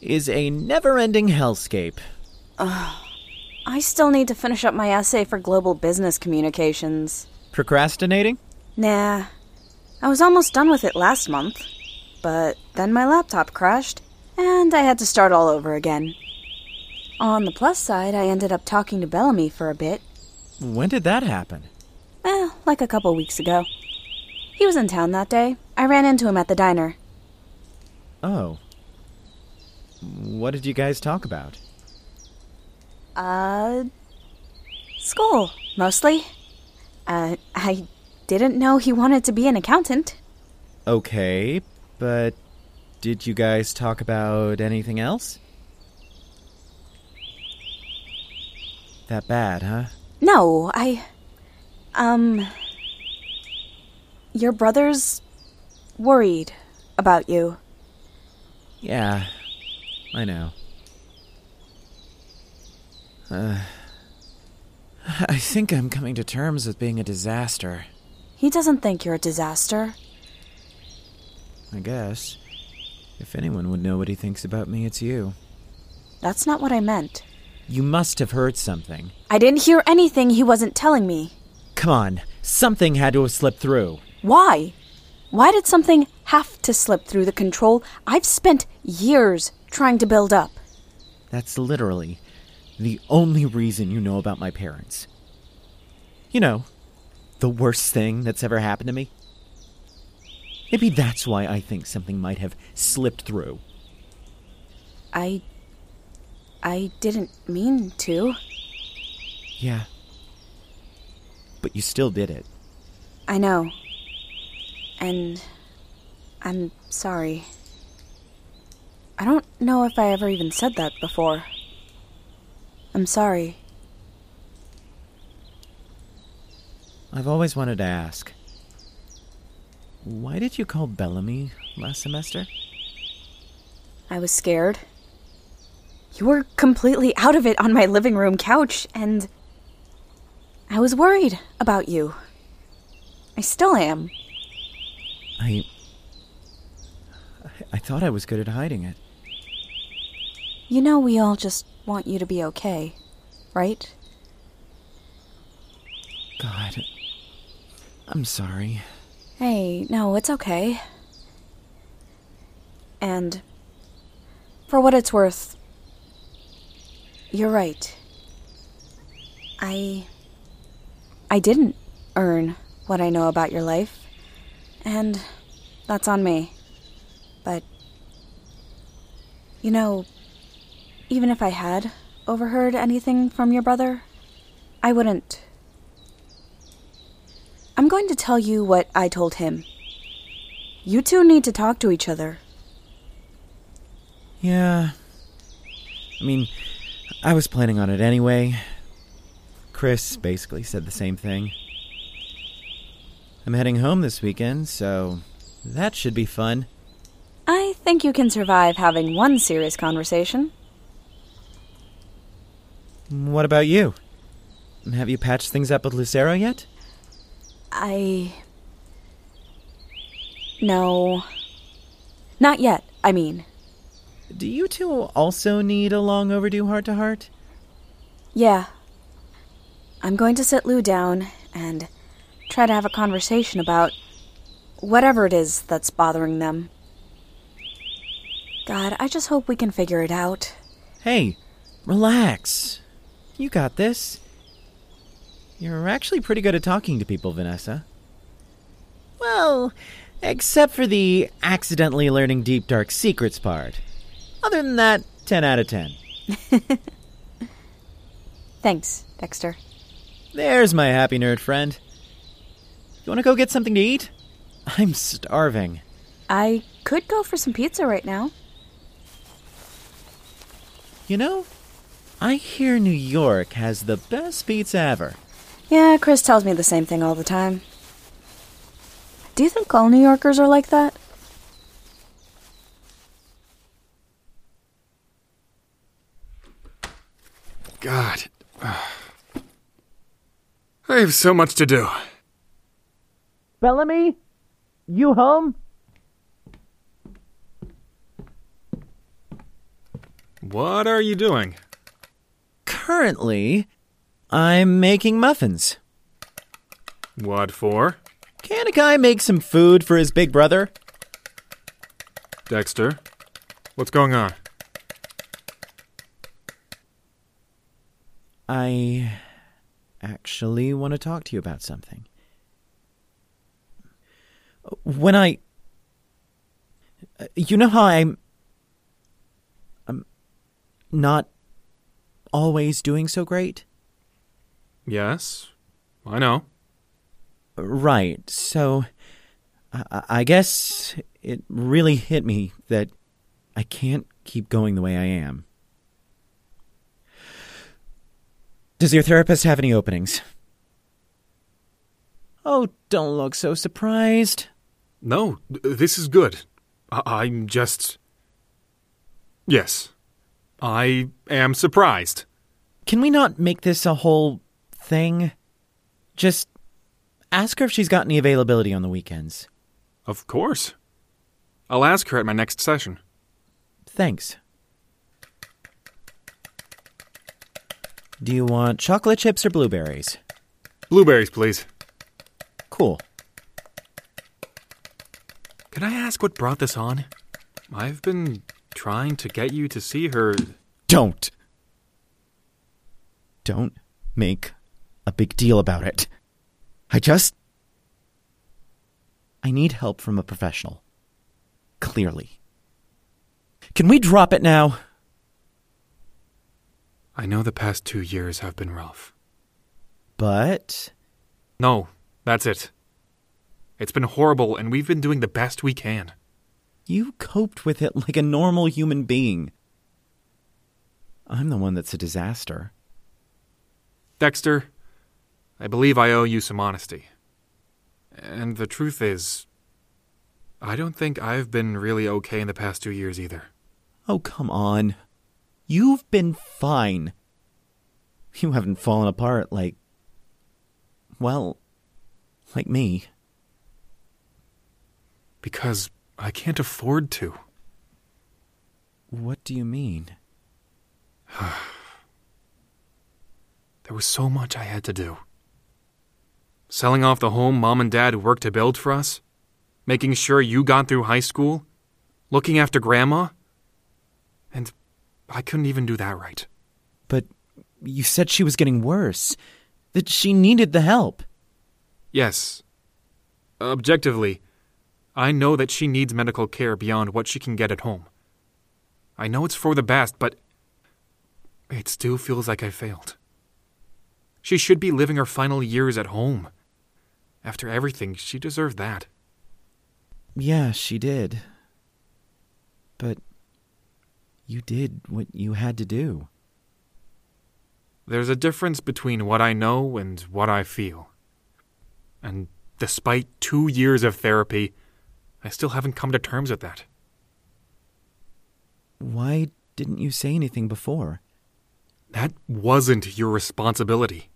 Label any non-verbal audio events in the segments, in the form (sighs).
Is a never ending hellscape. Ugh. I still need to finish up my essay for global business communications. Procrastinating? Nah. I was almost done with it last month. But then my laptop crashed, and I had to start all over again. On the plus side, I ended up talking to Bellamy for a bit. When did that happen? Eh, like a couple weeks ago. He was in town that day. I ran into him at the diner. Oh. What did you guys talk about? Uh. School, mostly. Uh, I didn't know he wanted to be an accountant. Okay, but did you guys talk about anything else? That bad, huh? No, I. Um. Your brother's worried about you. Yeah, I know. Uh, I think I'm coming to terms with being a disaster. He doesn't think you're a disaster. I guess. If anyone would know what he thinks about me, it's you. That's not what I meant. You must have heard something. I didn't hear anything he wasn't telling me. Come on, something had to have slipped through. Why? Why did something have to slip through the control I've spent years trying to build up? That's literally the only reason you know about my parents. You know, the worst thing that's ever happened to me? Maybe that's why I think something might have slipped through. I. I didn't mean to. Yeah. But you still did it. I know. And. I'm sorry. I don't know if I ever even said that before. I'm sorry. I've always wanted to ask. Why did you call Bellamy last semester? I was scared. You were completely out of it on my living room couch, and. I was worried about you. I still am. I. I thought I was good at hiding it. You know, we all just want you to be okay, right? God. I'm sorry. Hey, no, it's okay. And for what it's worth, you're right. I. I didn't earn what I know about your life, and that's on me. But. You know, even if I had overheard anything from your brother, I wouldn't. I'm going to tell you what I told him. You two need to talk to each other. Yeah. I mean, I was planning on it anyway. Chris basically said the same thing. I'm heading home this weekend, so that should be fun. I think you can survive having one serious conversation. What about you? Have you patched things up with Lucero yet? I. No. Not yet, I mean. Do you two also need a long overdue heart to heart? Yeah. I'm going to sit Lou down and try to have a conversation about whatever it is that's bothering them. God, I just hope we can figure it out. Hey, relax. You got this. You're actually pretty good at talking to people, Vanessa. Well, except for the accidentally learning deep dark secrets part. Other than that, 10 out of 10. (laughs) Thanks, Dexter. There's my happy nerd friend. You want to go get something to eat? I'm starving. I could go for some pizza right now. You know, I hear New York has the best pizza ever. Yeah, Chris tells me the same thing all the time. Do you think all New Yorkers are like that? God. (sighs) I have so much to do. Bellamy? You home? What are you doing? Currently, I'm making muffins. What for? Can a guy make some food for his big brother? Dexter, what's going on? I actually want to talk to you about something. When I. Uh, you know how I'm. I'm not always doing so great? Yes, I know. Right, so. I, I guess it really hit me that I can't keep going the way I am. Does your therapist have any openings? Oh, don't look so surprised. No, this is good. I- I'm just. Yes. I am surprised. Can we not make this a whole thing? Just ask her if she's got any availability on the weekends. Of course. I'll ask her at my next session. Thanks. Do you want chocolate chips or blueberries? Blueberries, please. Cool. Can I ask what brought this on? I've been trying to get you to see her. Don't. Don't make a big deal about it. I just. I need help from a professional. Clearly. Can we drop it now? I know the past two years have been rough. But. No, that's it. It's been horrible, and we've been doing the best we can. You coped with it like a normal human being. I'm the one that's a disaster. Dexter, I believe I owe you some honesty. And the truth is, I don't think I've been really okay in the past two years either. Oh, come on. You've been fine. You haven't fallen apart like. Well, like me. Because I can't afford to. What do you mean? (sighs) There was so much I had to do. Selling off the home mom and dad worked to build for us, making sure you got through high school, looking after grandma. And I couldn't even do that right. But you said she was getting worse, that she needed the help. Yes. Objectively, I know that she needs medical care beyond what she can get at home. I know it's for the best, but it still feels like I failed. She should be living her final years at home. After everything, she deserved that. Yeah, she did. But you did what you had to do. There's a difference between what I know and what I feel. And despite two years of therapy, I still haven't come to terms with that. Why didn't you say anything before? That wasn't your responsibility.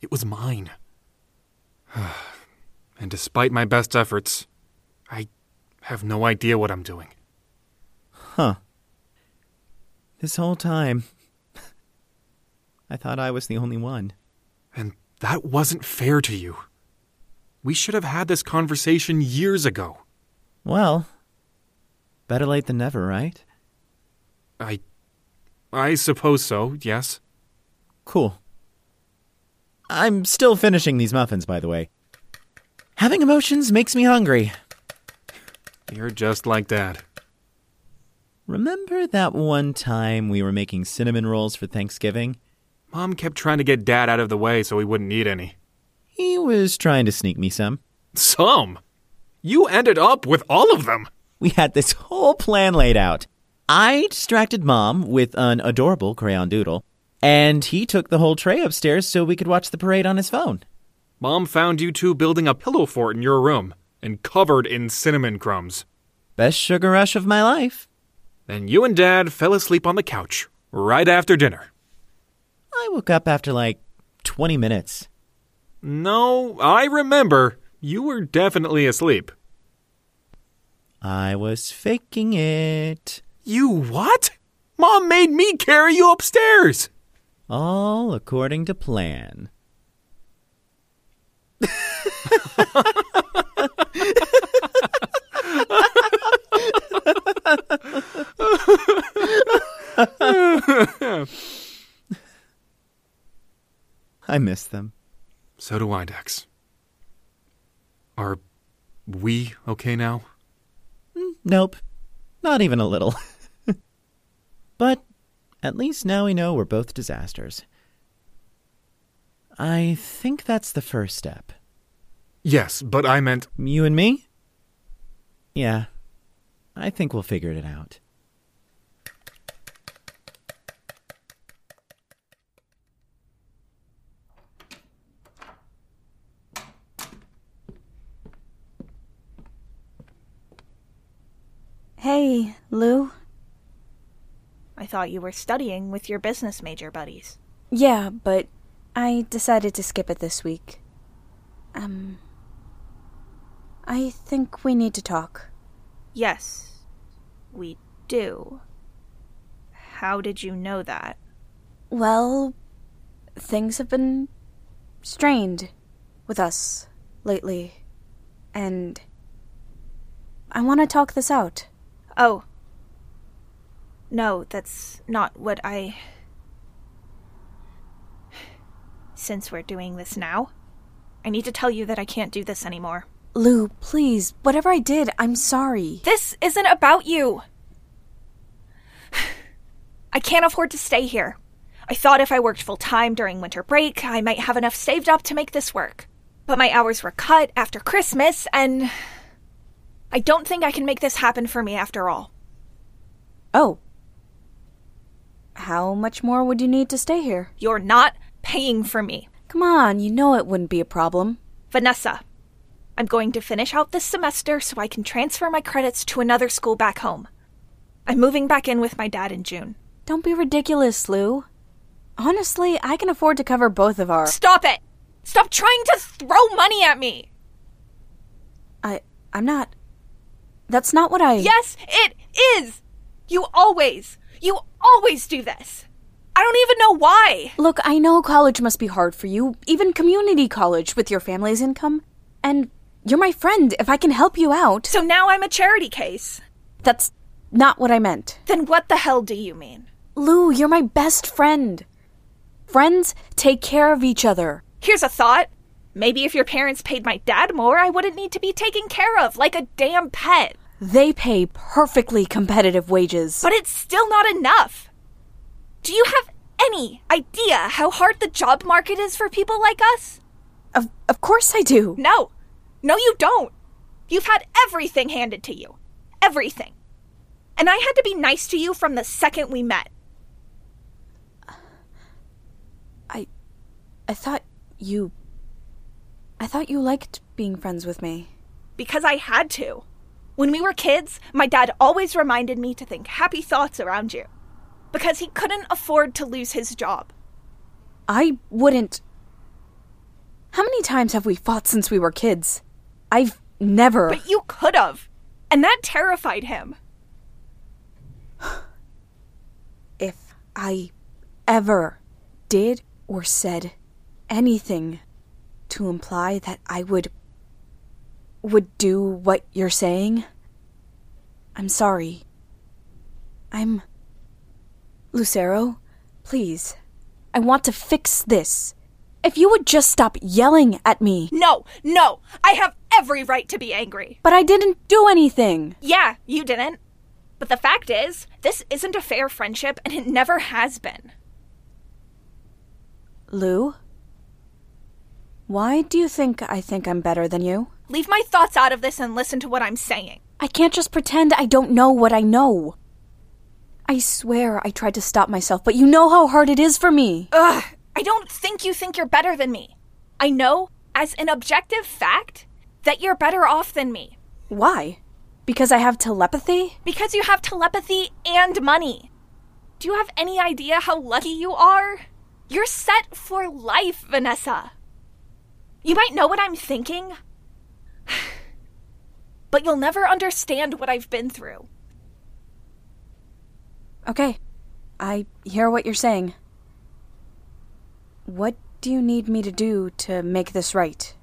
It was mine. (sighs) and despite my best efforts, I have no idea what I'm doing. Huh. This whole time, (laughs) I thought I was the only one. And that wasn't fair to you. We should have had this conversation years ago. Well, better late than never, right? I. I suppose so, yes. Cool. I'm still finishing these muffins, by the way. Having emotions makes me hungry. You're just like Dad. Remember that one time we were making cinnamon rolls for Thanksgiving? Mom kept trying to get Dad out of the way so he wouldn't need any. He was trying to sneak me some. Some? You ended up with all of them! We had this whole plan laid out. I distracted Mom with an adorable crayon doodle, and he took the whole tray upstairs so we could watch the parade on his phone. Mom found you two building a pillow fort in your room and covered in cinnamon crumbs. Best sugar rush of my life. Then you and Dad fell asleep on the couch right after dinner. I woke up after like 20 minutes. No, I remember. You were definitely asleep. I was faking it. You what? Mom made me carry you upstairs. All according to plan. (laughs) I miss them. So do I, Dex. We okay now? Mm, nope. Not even a little. (laughs) but at least now we know we're both disasters. I think that's the first step. Yes, but I meant. You and me? Yeah. I think we'll figure it out. Hey, Lou. I thought you were studying with your business major buddies. Yeah, but I decided to skip it this week. Um. I think we need to talk. Yes, we do. How did you know that? Well, things have been strained with us lately, and I want to talk this out. Oh. No, that's not what I. Since we're doing this now, I need to tell you that I can't do this anymore. Lou, please, whatever I did, I'm sorry. This isn't about you! I can't afford to stay here. I thought if I worked full time during winter break, I might have enough saved up to make this work. But my hours were cut after Christmas, and. I don't think I can make this happen for me after all. Oh. How much more would you need to stay here? You're not paying for me. Come on, you know it wouldn't be a problem. Vanessa, I'm going to finish out this semester so I can transfer my credits to another school back home. I'm moving back in with my dad in June. Don't be ridiculous, Lou. Honestly, I can afford to cover both of our. Stop it! Stop trying to throw money at me! I. I'm not. That's not what I. Yes, it is! You always, you always do this. I don't even know why. Look, I know college must be hard for you, even community college with your family's income. And you're my friend. If I can help you out. So now I'm a charity case. That's not what I meant. Then what the hell do you mean? Lou, you're my best friend. Friends take care of each other. Here's a thought. Maybe if your parents paid my dad more, I wouldn't need to be taken care of like a damn pet. They pay perfectly competitive wages. But it's still not enough. Do you have any idea how hard the job market is for people like us? Of, of course I do. No. No, you don't. You've had everything handed to you. Everything. And I had to be nice to you from the second we met. I. I thought you. I thought you liked being friends with me. Because I had to. When we were kids, my dad always reminded me to think happy thoughts around you. Because he couldn't afford to lose his job. I wouldn't. How many times have we fought since we were kids? I've never. But you could have. And that terrified him. (sighs) if I ever did or said anything to imply that I would would do what you're saying, I'm sorry. I'm Lucero, please. I want to fix this. If you would just stop yelling at me. No, no, I have every right to be angry. But I didn't do anything. Yeah, you didn't. But the fact is, this isn't a fair friendship and it never has been. Lou? Why do you think I think I'm better than you? Leave my thoughts out of this and listen to what I'm saying. I can't just pretend I don't know what I know. I swear I tried to stop myself, but you know how hard it is for me. Ugh, I don't think you think you're better than me. I know, as an objective fact, that you're better off than me. Why? Because I have telepathy? Because you have telepathy and money. Do you have any idea how lucky you are? You're set for life, Vanessa. You might know what I'm thinking, but you'll never understand what I've been through. Okay, I hear what you're saying. What do you need me to do to make this right?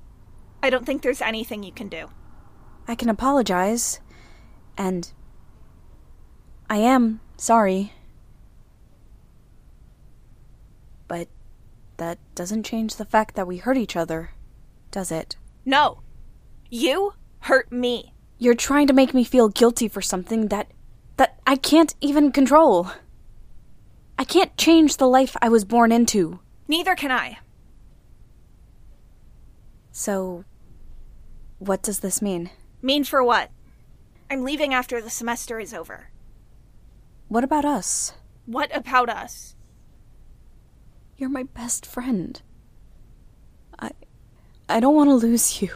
I don't think there's anything you can do. I can apologize, and I am sorry. But that doesn't change the fact that we hurt each other, does it? No. You hurt me. You're trying to make me feel guilty for something that that I can't even control. I can't change the life I was born into. Neither can I. So what does this mean? Mean for what? I'm leaving after the semester is over. What about us? What about us? You're my best friend. I don't want to lose you.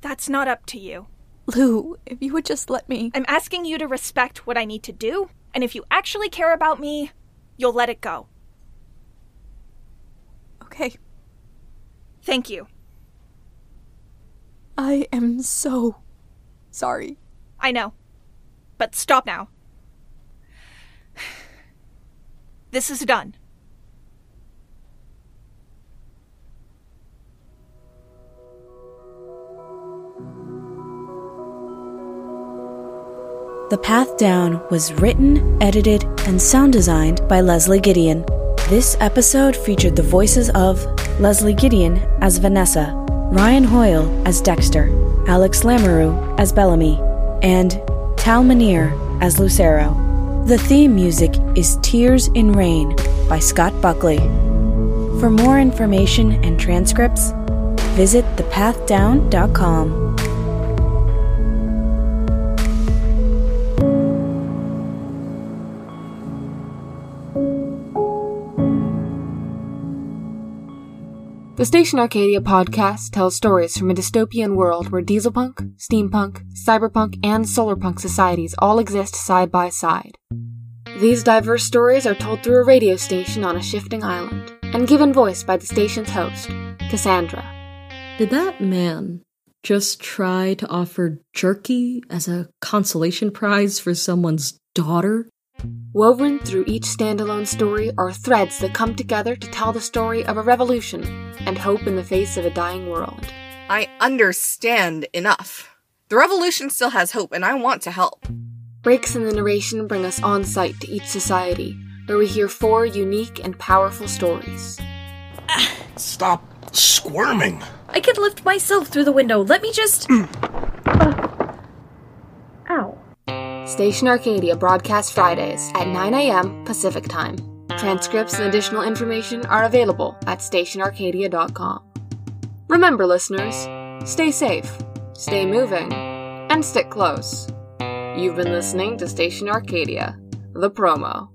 That's not up to you. Lou, if you would just let me. I'm asking you to respect what I need to do, and if you actually care about me, you'll let it go. Okay. Thank you. I am so sorry. I know. But stop now. (sighs) This is done. The Path Down was written, edited, and sound designed by Leslie Gideon. This episode featured the voices of Leslie Gideon as Vanessa, Ryan Hoyle as Dexter, Alex Lamoureux as Bellamy, and Tal Minear as Lucero. The theme music is Tears in Rain by Scott Buckley. For more information and transcripts, visit thepathdown.com. The Station Arcadia podcast tells stories from a dystopian world where dieselpunk, steampunk, cyberpunk, and solarpunk societies all exist side by side. These diverse stories are told through a radio station on a shifting island, and given voice by the station's host, Cassandra. Did that man just try to offer jerky as a consolation prize for someone's daughter? Woven through each standalone story are threads that come together to tell the story of a revolution and hope in the face of a dying world. I understand enough. The revolution still has hope, and I want to help. Breaks in the narration bring us on site to each society, where we hear four unique and powerful stories. Stop squirming. I can lift myself through the window. Let me just. Uh, ow. Station Arcadia broadcast Fridays at 9 a.m. Pacific Time. Transcripts and additional information are available at stationarcadia.com. Remember, listeners, stay safe, stay moving, and stick close. You've been listening to Station Arcadia, the promo.